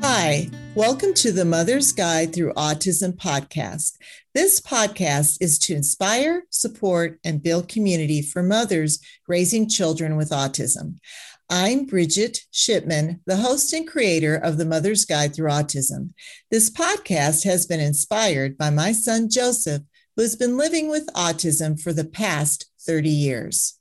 Hi, welcome to the Mother's Guide Through Autism podcast. This podcast is to inspire, support, and build community for mothers raising children with autism. I'm Bridget Shipman, the host and creator of the Mother's Guide Through Autism. This podcast has been inspired by my son Joseph, who has been living with autism for the past 30 years.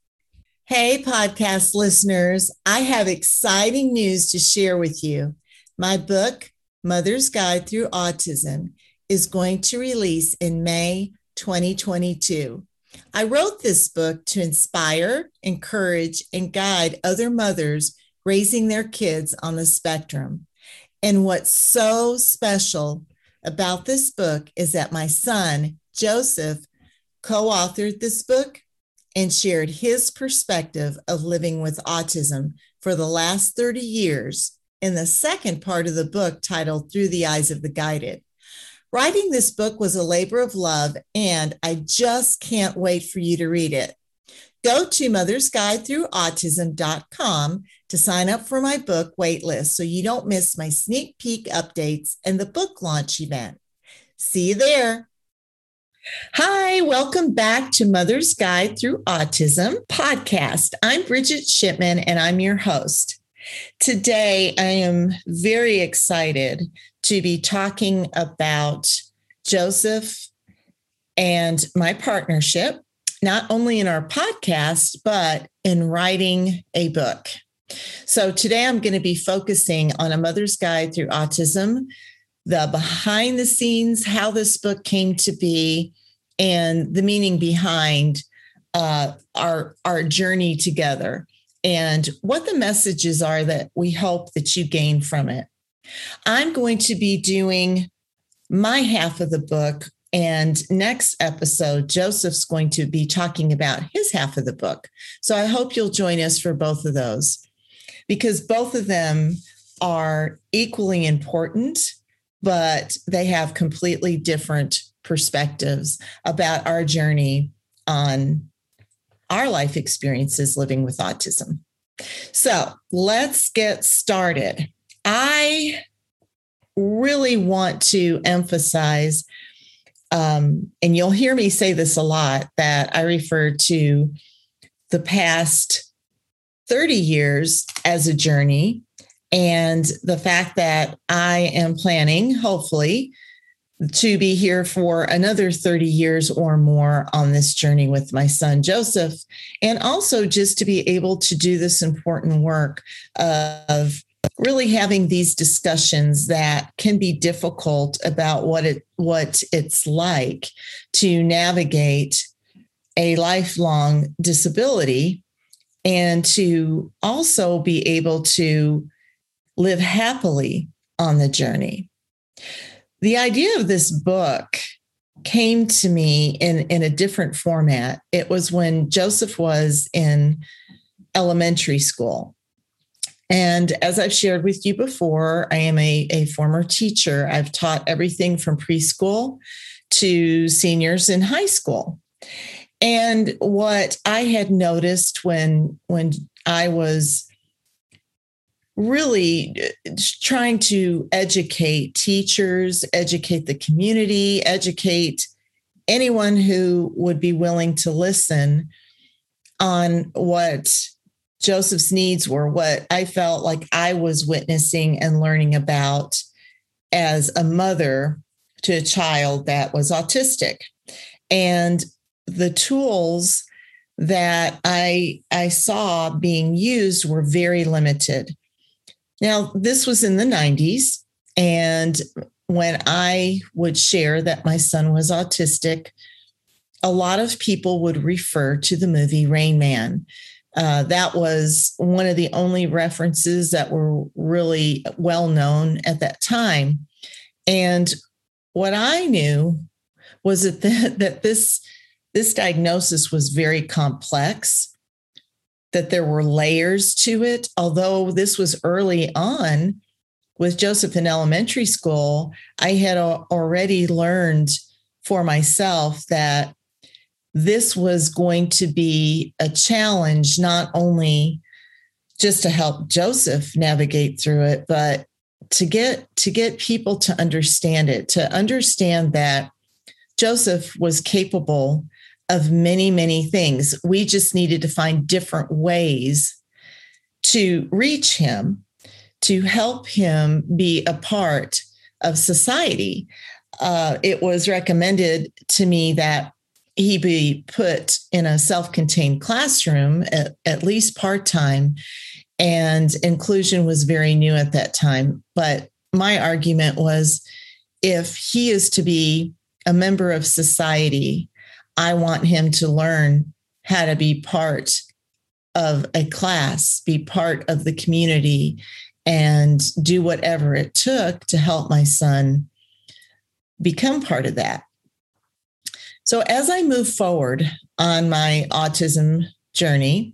Hey, podcast listeners, I have exciting news to share with you. My book, Mother's Guide Through Autism, is going to release in May 2022. I wrote this book to inspire, encourage, and guide other mothers raising their kids on the spectrum. And what's so special about this book is that my son, Joseph, co authored this book and shared his perspective of living with autism for the last 30 years in the second part of the book titled Through the Eyes of the Guided. Writing this book was a labor of love, and I just can't wait for you to read it. Go to Mother's Guide Through Autism.com to sign up for my book waitlist so you don't miss my sneak peek updates and the book launch event. See you there. Hi, welcome back to Mother's Guide Through Autism podcast. I'm Bridget Shipman and I'm your host. Today, I am very excited to be talking about Joseph and my partnership, not only in our podcast, but in writing a book. So, today I'm going to be focusing on a mother's guide through autism, the behind the scenes, how this book came to be, and the meaning behind uh, our, our journey together and what the messages are that we hope that you gain from it. I'm going to be doing my half of the book. And next episode, Joseph's going to be talking about his half of the book. So I hope you'll join us for both of those because both of them are equally important, but they have completely different perspectives about our journey on our life experiences living with autism. So let's get started. I really want to emphasize, um, and you'll hear me say this a lot, that I refer to the past 30 years as a journey and the fact that I am planning, hopefully, to be here for another 30 years or more on this journey with my son Joseph, and also just to be able to do this important work of really having these discussions that can be difficult about what it what it's like to navigate a lifelong disability and to also be able to live happily on the journey the idea of this book came to me in, in a different format. It was when Joseph was in elementary school. And as I've shared with you before, I am a, a former teacher. I've taught everything from preschool to seniors in high school. And what I had noticed when when I was really uh, trying to educate teachers, educate the community, educate anyone who would be willing to listen on what Joseph's needs were, what I felt like I was witnessing and learning about as a mother to a child that was autistic. And the tools that I I saw being used were very limited. Now, this was in the 90s. And when I would share that my son was autistic, a lot of people would refer to the movie Rain Man. Uh, that was one of the only references that were really well known at that time. And what I knew was that, the, that this, this diagnosis was very complex that there were layers to it. Although this was early on with Joseph in elementary school, I had already learned for myself that this was going to be a challenge, not only just to help Joseph navigate through it, but to get to get people to understand it, to understand that Joseph was capable of many, many things. We just needed to find different ways to reach him, to help him be a part of society. Uh, it was recommended to me that he be put in a self contained classroom at, at least part time. And inclusion was very new at that time. But my argument was if he is to be a member of society, I want him to learn how to be part of a class, be part of the community, and do whatever it took to help my son become part of that. So, as I move forward on my autism journey,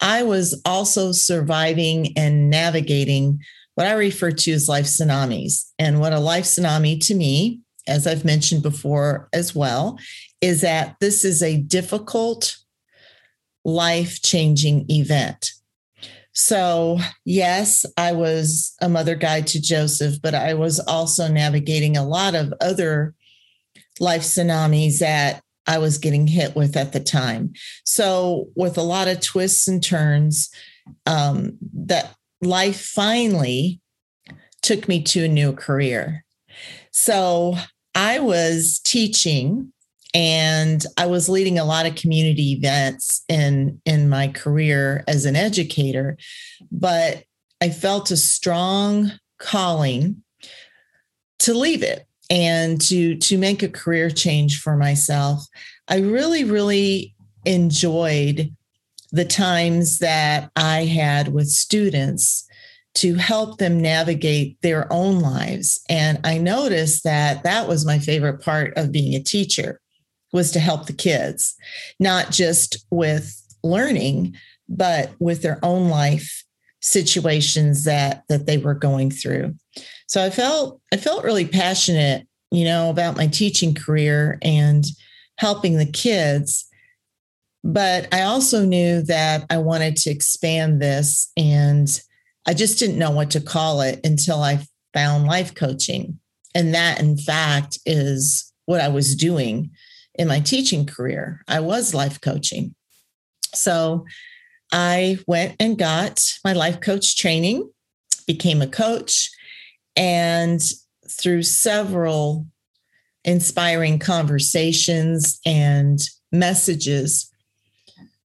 I was also surviving and navigating what I refer to as life tsunamis. And what a life tsunami to me, as I've mentioned before as well, is that this is a difficult, life changing event. So, yes, I was a mother guide to Joseph, but I was also navigating a lot of other life tsunamis that I was getting hit with at the time. So, with a lot of twists and turns, um, that life finally took me to a new career. So, I was teaching and I was leading a lot of community events in in my career as an educator, but I felt a strong calling to leave it and to to make a career change for myself. I really really enjoyed the times that I had with students to help them navigate their own lives and i noticed that that was my favorite part of being a teacher was to help the kids, not just with learning, but with their own life situations that that they were going through. So I felt I felt really passionate, you know, about my teaching career and helping the kids. But I also knew that I wanted to expand this and I just didn't know what to call it until I found life coaching. And that in fact is what I was doing in my teaching career. I was life coaching. So I went and got my life coach training, became a coach, and through several inspiring conversations and messages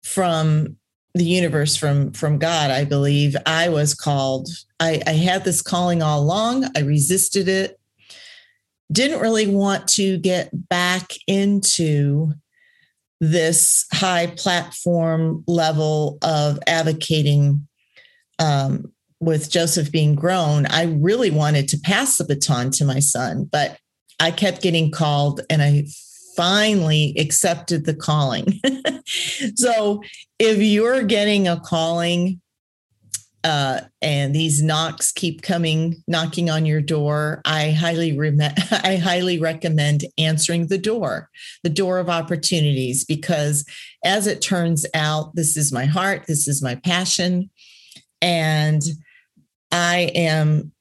from the universe from from god i believe i was called I, I had this calling all along i resisted it didn't really want to get back into this high platform level of advocating um, with Joseph being grown. I really wanted to pass the baton to my son, but I kept getting called and I finally accepted the calling. so if you're getting a calling uh, and these knocks keep coming knocking on your door. I highly i highly recommend answering the door the door of opportunities because as it turns out this is my heart this is my passion and i am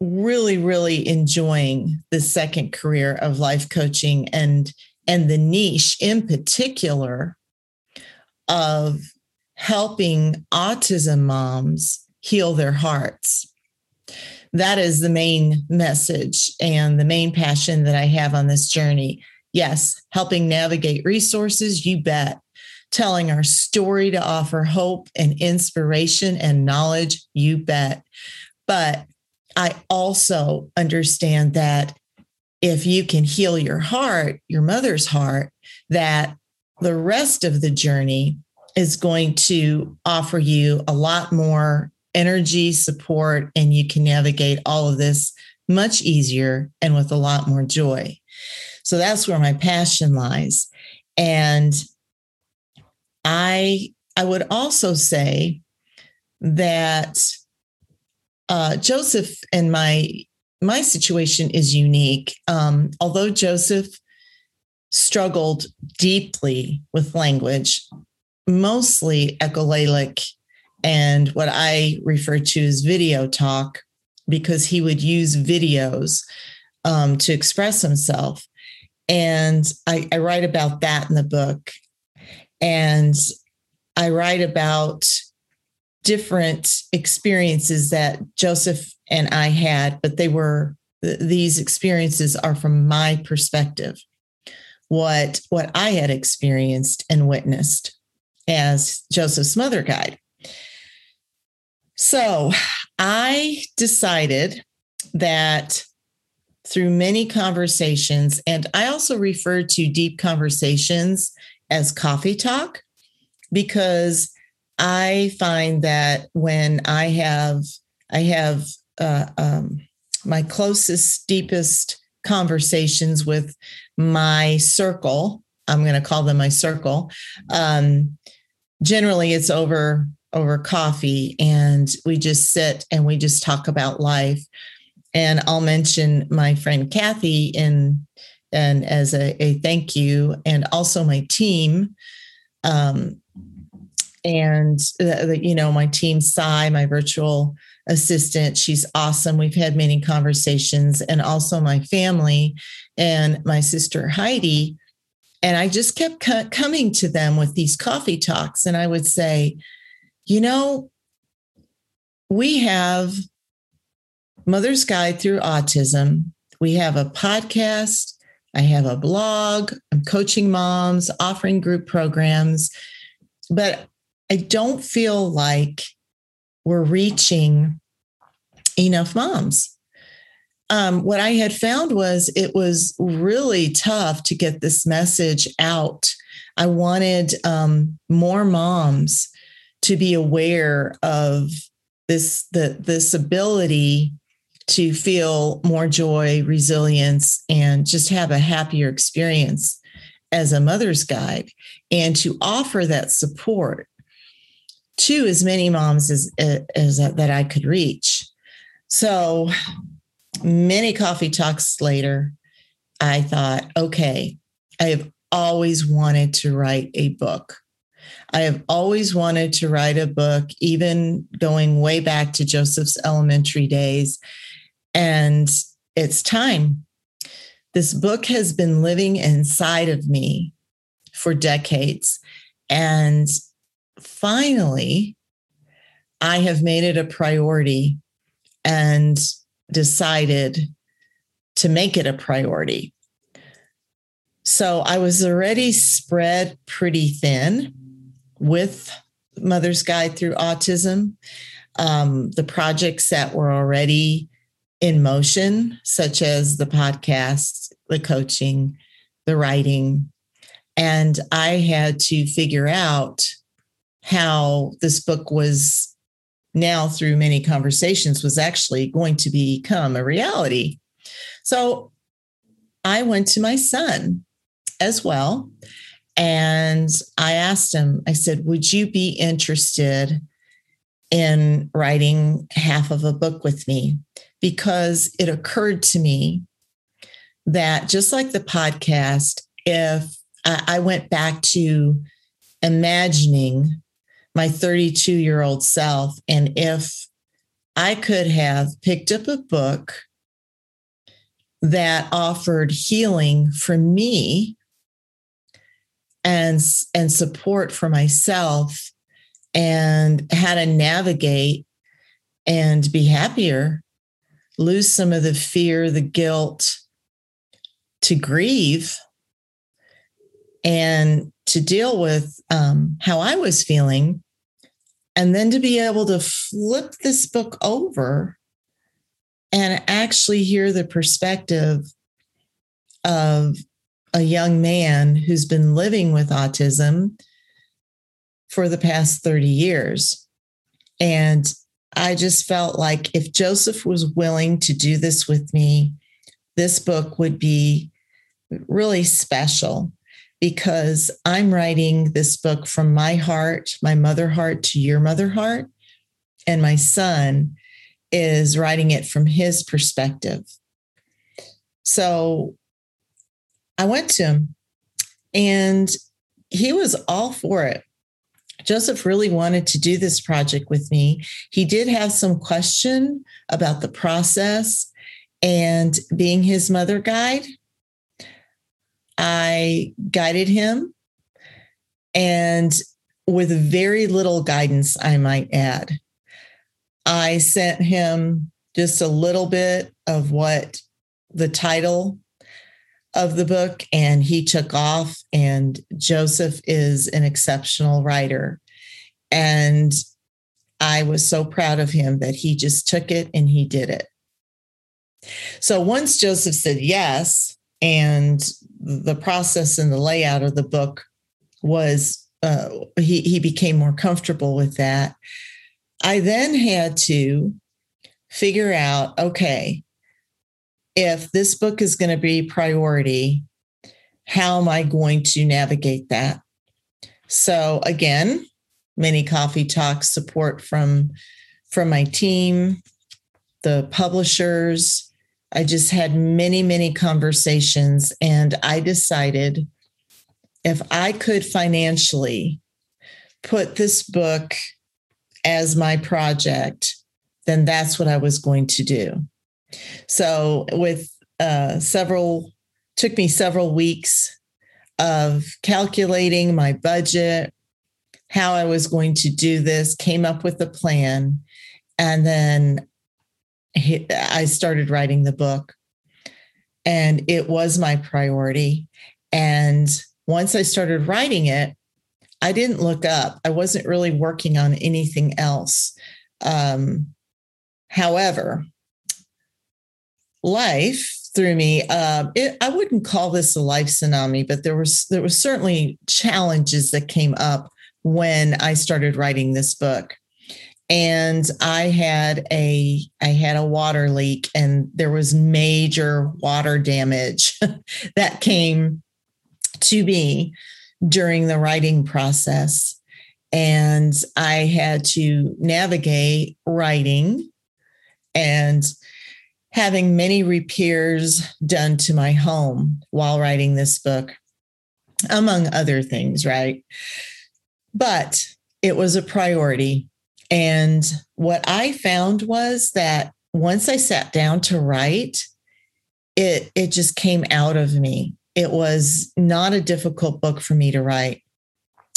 really really enjoying the second career of life coaching and and the niche in particular of helping autism moms heal their hearts. That is the main message and the main passion that I have on this journey. Yes, helping navigate resources, you bet. Telling our story to offer hope and inspiration and knowledge, you bet. But I also understand that if you can heal your heart, your mother's heart, that the rest of the journey is going to offer you a lot more energy, support, and you can navigate all of this much easier and with a lot more joy. So that's where my passion lies. And I I would also say that uh, Joseph and my my situation is unique. Um, although Joseph struggled deeply with language, mostly echolalic and what I refer to as video talk because he would use videos um, to express himself. And I, I write about that in the book. And I write about different experiences that Joseph and I had, but they were these experiences are from my perspective what what I had experienced and witnessed as Joseph's mother guide. So I decided that through many conversations, and I also refer to deep conversations as coffee talk because I find that when I have I have uh, um, my closest, deepest conversations with my circle, I'm going to call them my circle. Um, generally, it's over over coffee, and we just sit and we just talk about life. And I'll mention my friend Kathy in and as a, a thank you, and also my team. Um, and uh, you know my team, Sai, my virtual assistant. She's awesome. We've had many conversations, and also my family and my sister Heidi. And I just kept co- coming to them with these coffee talks. And I would say, you know, we have Mother's Guide through Autism. We have a podcast. I have a blog. I'm coaching moms, offering group programs. But I don't feel like we're reaching enough moms. Um, what I had found was it was really tough to get this message out. I wanted um, more moms to be aware of this the this ability to feel more joy, resilience, and just have a happier experience as a mother's guide, and to offer that support to as many moms as, as that I could reach. So many coffee talks later, I thought, okay, I have always wanted to write a book. I have always wanted to write a book, even going way back to Joseph's elementary days. And it's time. This book has been living inside of me for decades. And finally, I have made it a priority and decided to make it a priority. So I was already spread pretty thin with Mother's Guide through Autism. Um, the projects that were already in motion, such as the podcast, the coaching, the writing. And I had to figure out how this book was now through many conversations was actually going to become a reality. So I went to my son as well. And I asked him, I said, Would you be interested in writing half of a book with me? Because it occurred to me that just like the podcast, if I went back to imagining my 32 year old self. And if I could have picked up a book that offered healing for me and, and support for myself and how to navigate and be happier, lose some of the fear, the guilt, to grieve and to deal with um, how I was feeling, and then to be able to flip this book over and actually hear the perspective of a young man who's been living with autism for the past 30 years. And I just felt like if Joseph was willing to do this with me, this book would be really special because I'm writing this book from my heart, my mother heart to your mother heart. And my son is writing it from his perspective. So I went to him and he was all for it. Joseph really wanted to do this project with me. He did have some question about the process and being his mother guide. I guided him and with very little guidance, I might add. I sent him just a little bit of what the title of the book and he took off and Joseph is an exceptional writer and I was so proud of him that he just took it and he did it. So once Joseph said yes and the process and the layout of the book was uh, he he became more comfortable with that. I then had to figure out okay, if this book is going to be priority, how am I going to navigate that? So again, many coffee talks support from from my team, the publishers. I just had many, many conversations and I decided if I could financially put this book as my project, then that's what I was going to do. So, with uh, several, took me several weeks of calculating my budget, how I was going to do this, came up with a plan, and then I started writing the book. And it was my priority. And once I started writing it, I didn't look up. I wasn't really working on anything else. Um, however, life threw me. Uh, it, I wouldn't call this a life tsunami, but there was there was certainly challenges that came up when I started writing this book. And I had a I had a water leak, and there was major water damage that came to me during the writing process. And I had to navigate writing and having many repairs done to my home while writing this book, among other things, right? But it was a priority. And what I found was that once I sat down to write, it it just came out of me it was not a difficult book for me to write.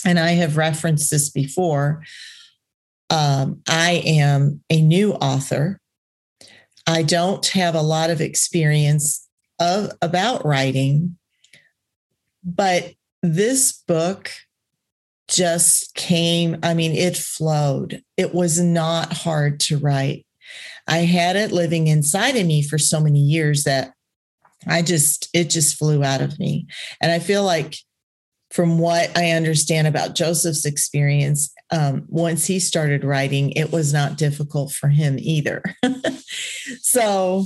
And I have referenced this before. Um, I am a new author. I don't have a lot of experience of about writing, but this book just came. I mean, it flowed. It was not hard to write. I had it living inside of me for so many years that I just, it just flew out of me. And I feel like, from what I understand about Joseph's experience, um, once he started writing, it was not difficult for him either. so,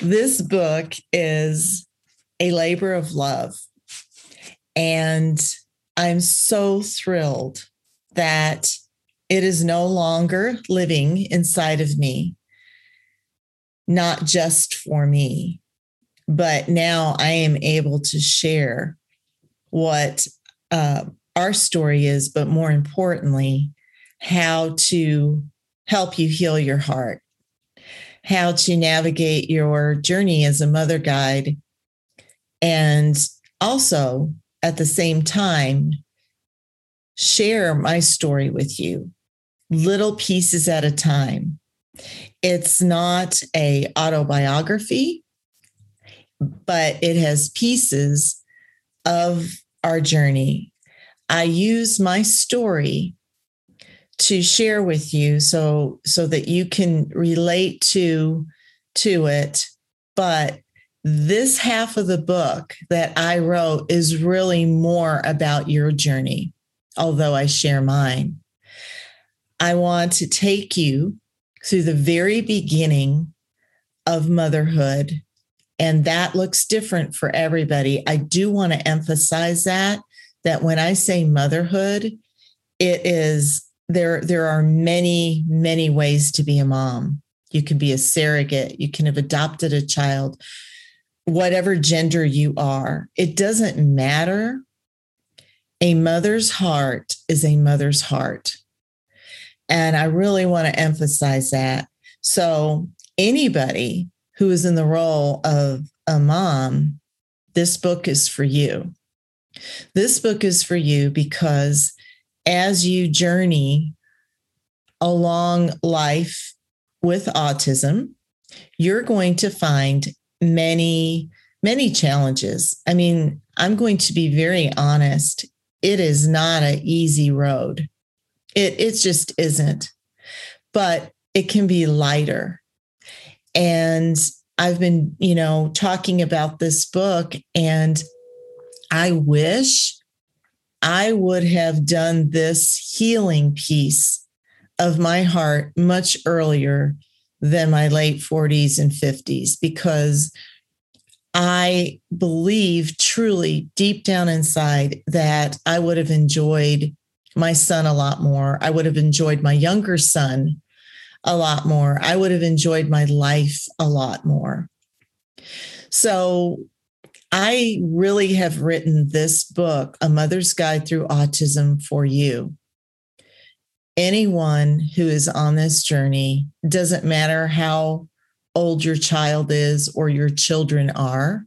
this book is a labor of love. And I'm so thrilled that it is no longer living inside of me, not just for me, but now I am able to share what uh, our story is, but more importantly, how to help you heal your heart, how to navigate your journey as a mother guide, and also at the same time, share my story with you, little pieces at a time. It's not a autobiography but it has pieces of our journey. I use my story to share with you so so that you can relate to to it but this half of the book that I wrote is really more about your journey although I share mine I want to take you through the very beginning of motherhood and that looks different for everybody. I do want to emphasize that that when I say motherhood, it is there there are many many ways to be a mom. You can be a surrogate, you can have adopted a child, whatever gender you are. It doesn't matter a mother's heart is a mother's heart. And I really want to emphasize that. So, anybody who is in the role of a mom, this book is for you. This book is for you because as you journey along life with autism, you're going to find many, many challenges. I mean, I'm going to be very honest. It is not an easy road. It, it just isn't, but it can be lighter. And I've been, you know, talking about this book, and I wish I would have done this healing piece of my heart much earlier than my late 40s and 50s because I believe truly deep down inside that I would have enjoyed my son a lot more. I would have enjoyed my younger son a lot more. I would have enjoyed my life a lot more. So I really have written this book, A Mother's Guide Through Autism, for you. Anyone who is on this journey, doesn't matter how old your child is or your children are.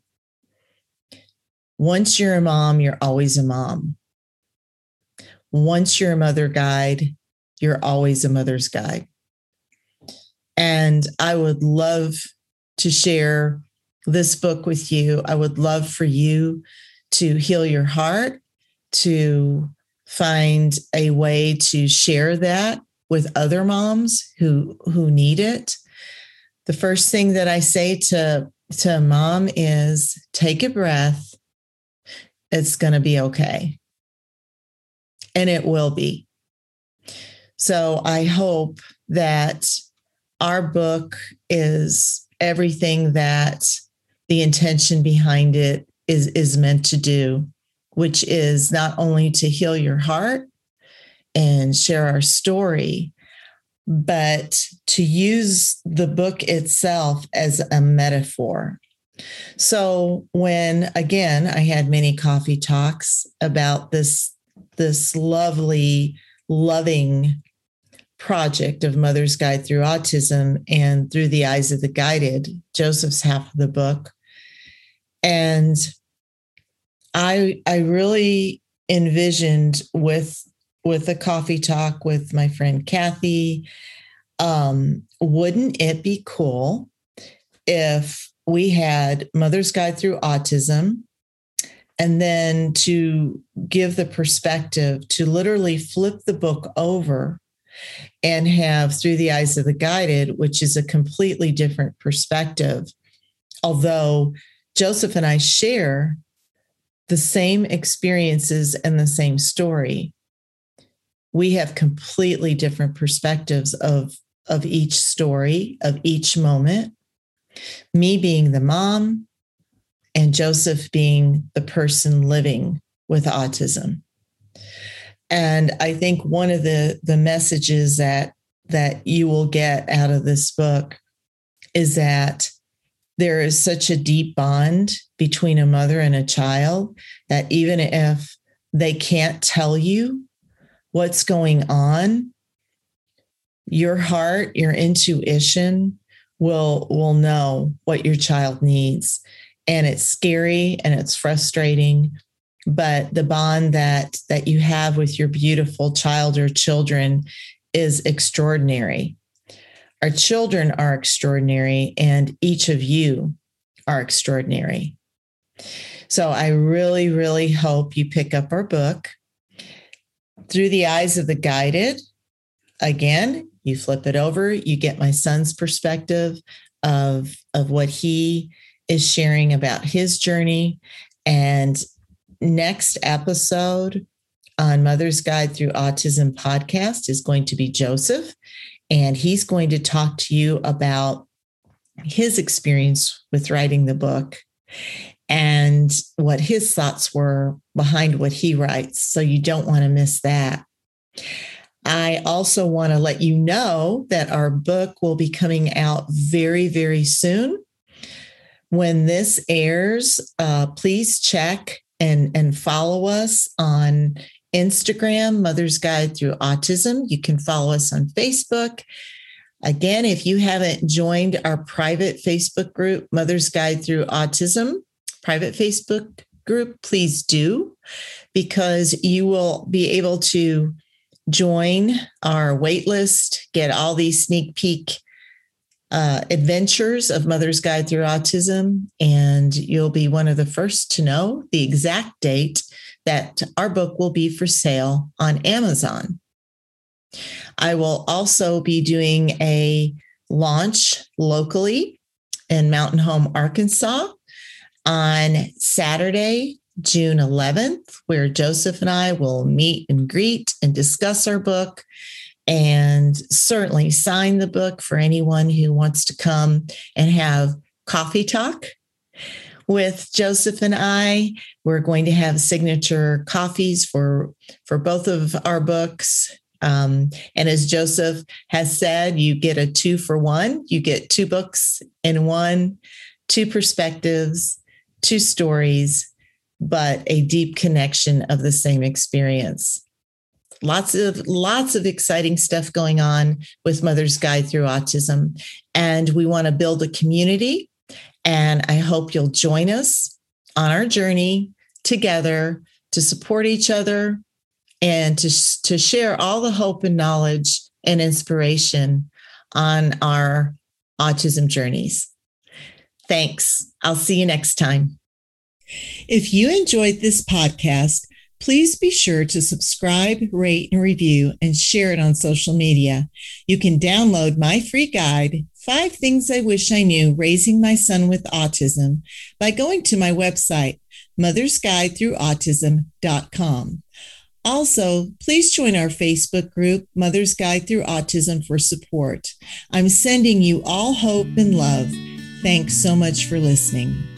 Once you're a mom, you're always a mom. Once you're a mother guide, you're always a mother's guide. And I would love to share this book with you. I would love for you to heal your heart, to find a way to share that with other moms who who need it. The first thing that I say to to mom is take a breath. It's going to be okay. And it will be. So I hope that our book is everything that the intention behind it is is meant to do which is not only to heal your heart and share our story but to use the book itself as a metaphor so when again i had many coffee talks about this this lovely loving project of Mother's Guide Through Autism and Through the Eyes of the Guided, Joseph's half of the book. And I I really envisioned with with a coffee talk with my friend Kathy, um, wouldn't it be cool if we had Mother's Guide Through Autism and then to give the perspective to literally flip the book over and have through the eyes of the guided, which is a completely different perspective. Although Joseph and I share the same experiences and the same story, we have completely different perspectives of, of each story, of each moment. Me being the mom, and Joseph being the person living with autism. And I think one of the the messages that that you will get out of this book is that there is such a deep bond between a mother and a child that even if they can't tell you what's going on, your heart, your intuition will will know what your child needs. And it's scary and it's frustrating, but the bond that that you have with your beautiful child or children is extraordinary our children are extraordinary and each of you are extraordinary. So i really really hope you pick up our book. Through the eyes of the guided again you flip it over you get my son's perspective of of what he is sharing about his journey. And next episode on Mother's Guide Through Autism podcast is going to be Joseph, and he's going to talk to you about his experience with writing the book and what his thoughts were behind what he writes. So you don't want to miss that. I also want to let you know that our book will be coming out very, very soon. When this airs, uh, please check and, and follow us on Instagram, Mother's Guide Through Autism. You can follow us on Facebook. Again, if you haven't joined our private Facebook group, Mother's Guide Through Autism, private Facebook group, please do, because you will be able to join our waitlist, get all these sneak peek uh, adventures of Mother's Guide Through Autism, and you'll be one of the first to know the exact date that our book will be for sale on Amazon. I will also be doing a launch locally in Mountain Home, Arkansas on Saturday, June 11th, where Joseph and I will meet and greet and discuss our book and certainly sign the book for anyone who wants to come and have coffee talk with Joseph and I. We're going to have signature coffees for for both of our books. Um, and as Joseph has said, you get a two for one. You get two books in one, two perspectives, two stories, but a deep connection of the same experience. Lots of lots of exciting stuff going on with Mother's Guide through Autism, and we want to build a community. And I hope you'll join us on our journey together to support each other and to, to share all the hope and knowledge and inspiration on our autism journeys. Thanks. I'll see you next time. If you enjoyed this podcast, please be sure to subscribe, rate, and review, and share it on social media. You can download my free guide, Five Things I Wish I Knew Raising My Son with Autism, by going to my website, mothersguidethroughautism.com. Also, please join our Facebook group, Mother's Guide Through Autism, for support. I'm sending you all hope and love. Thanks so much for listening.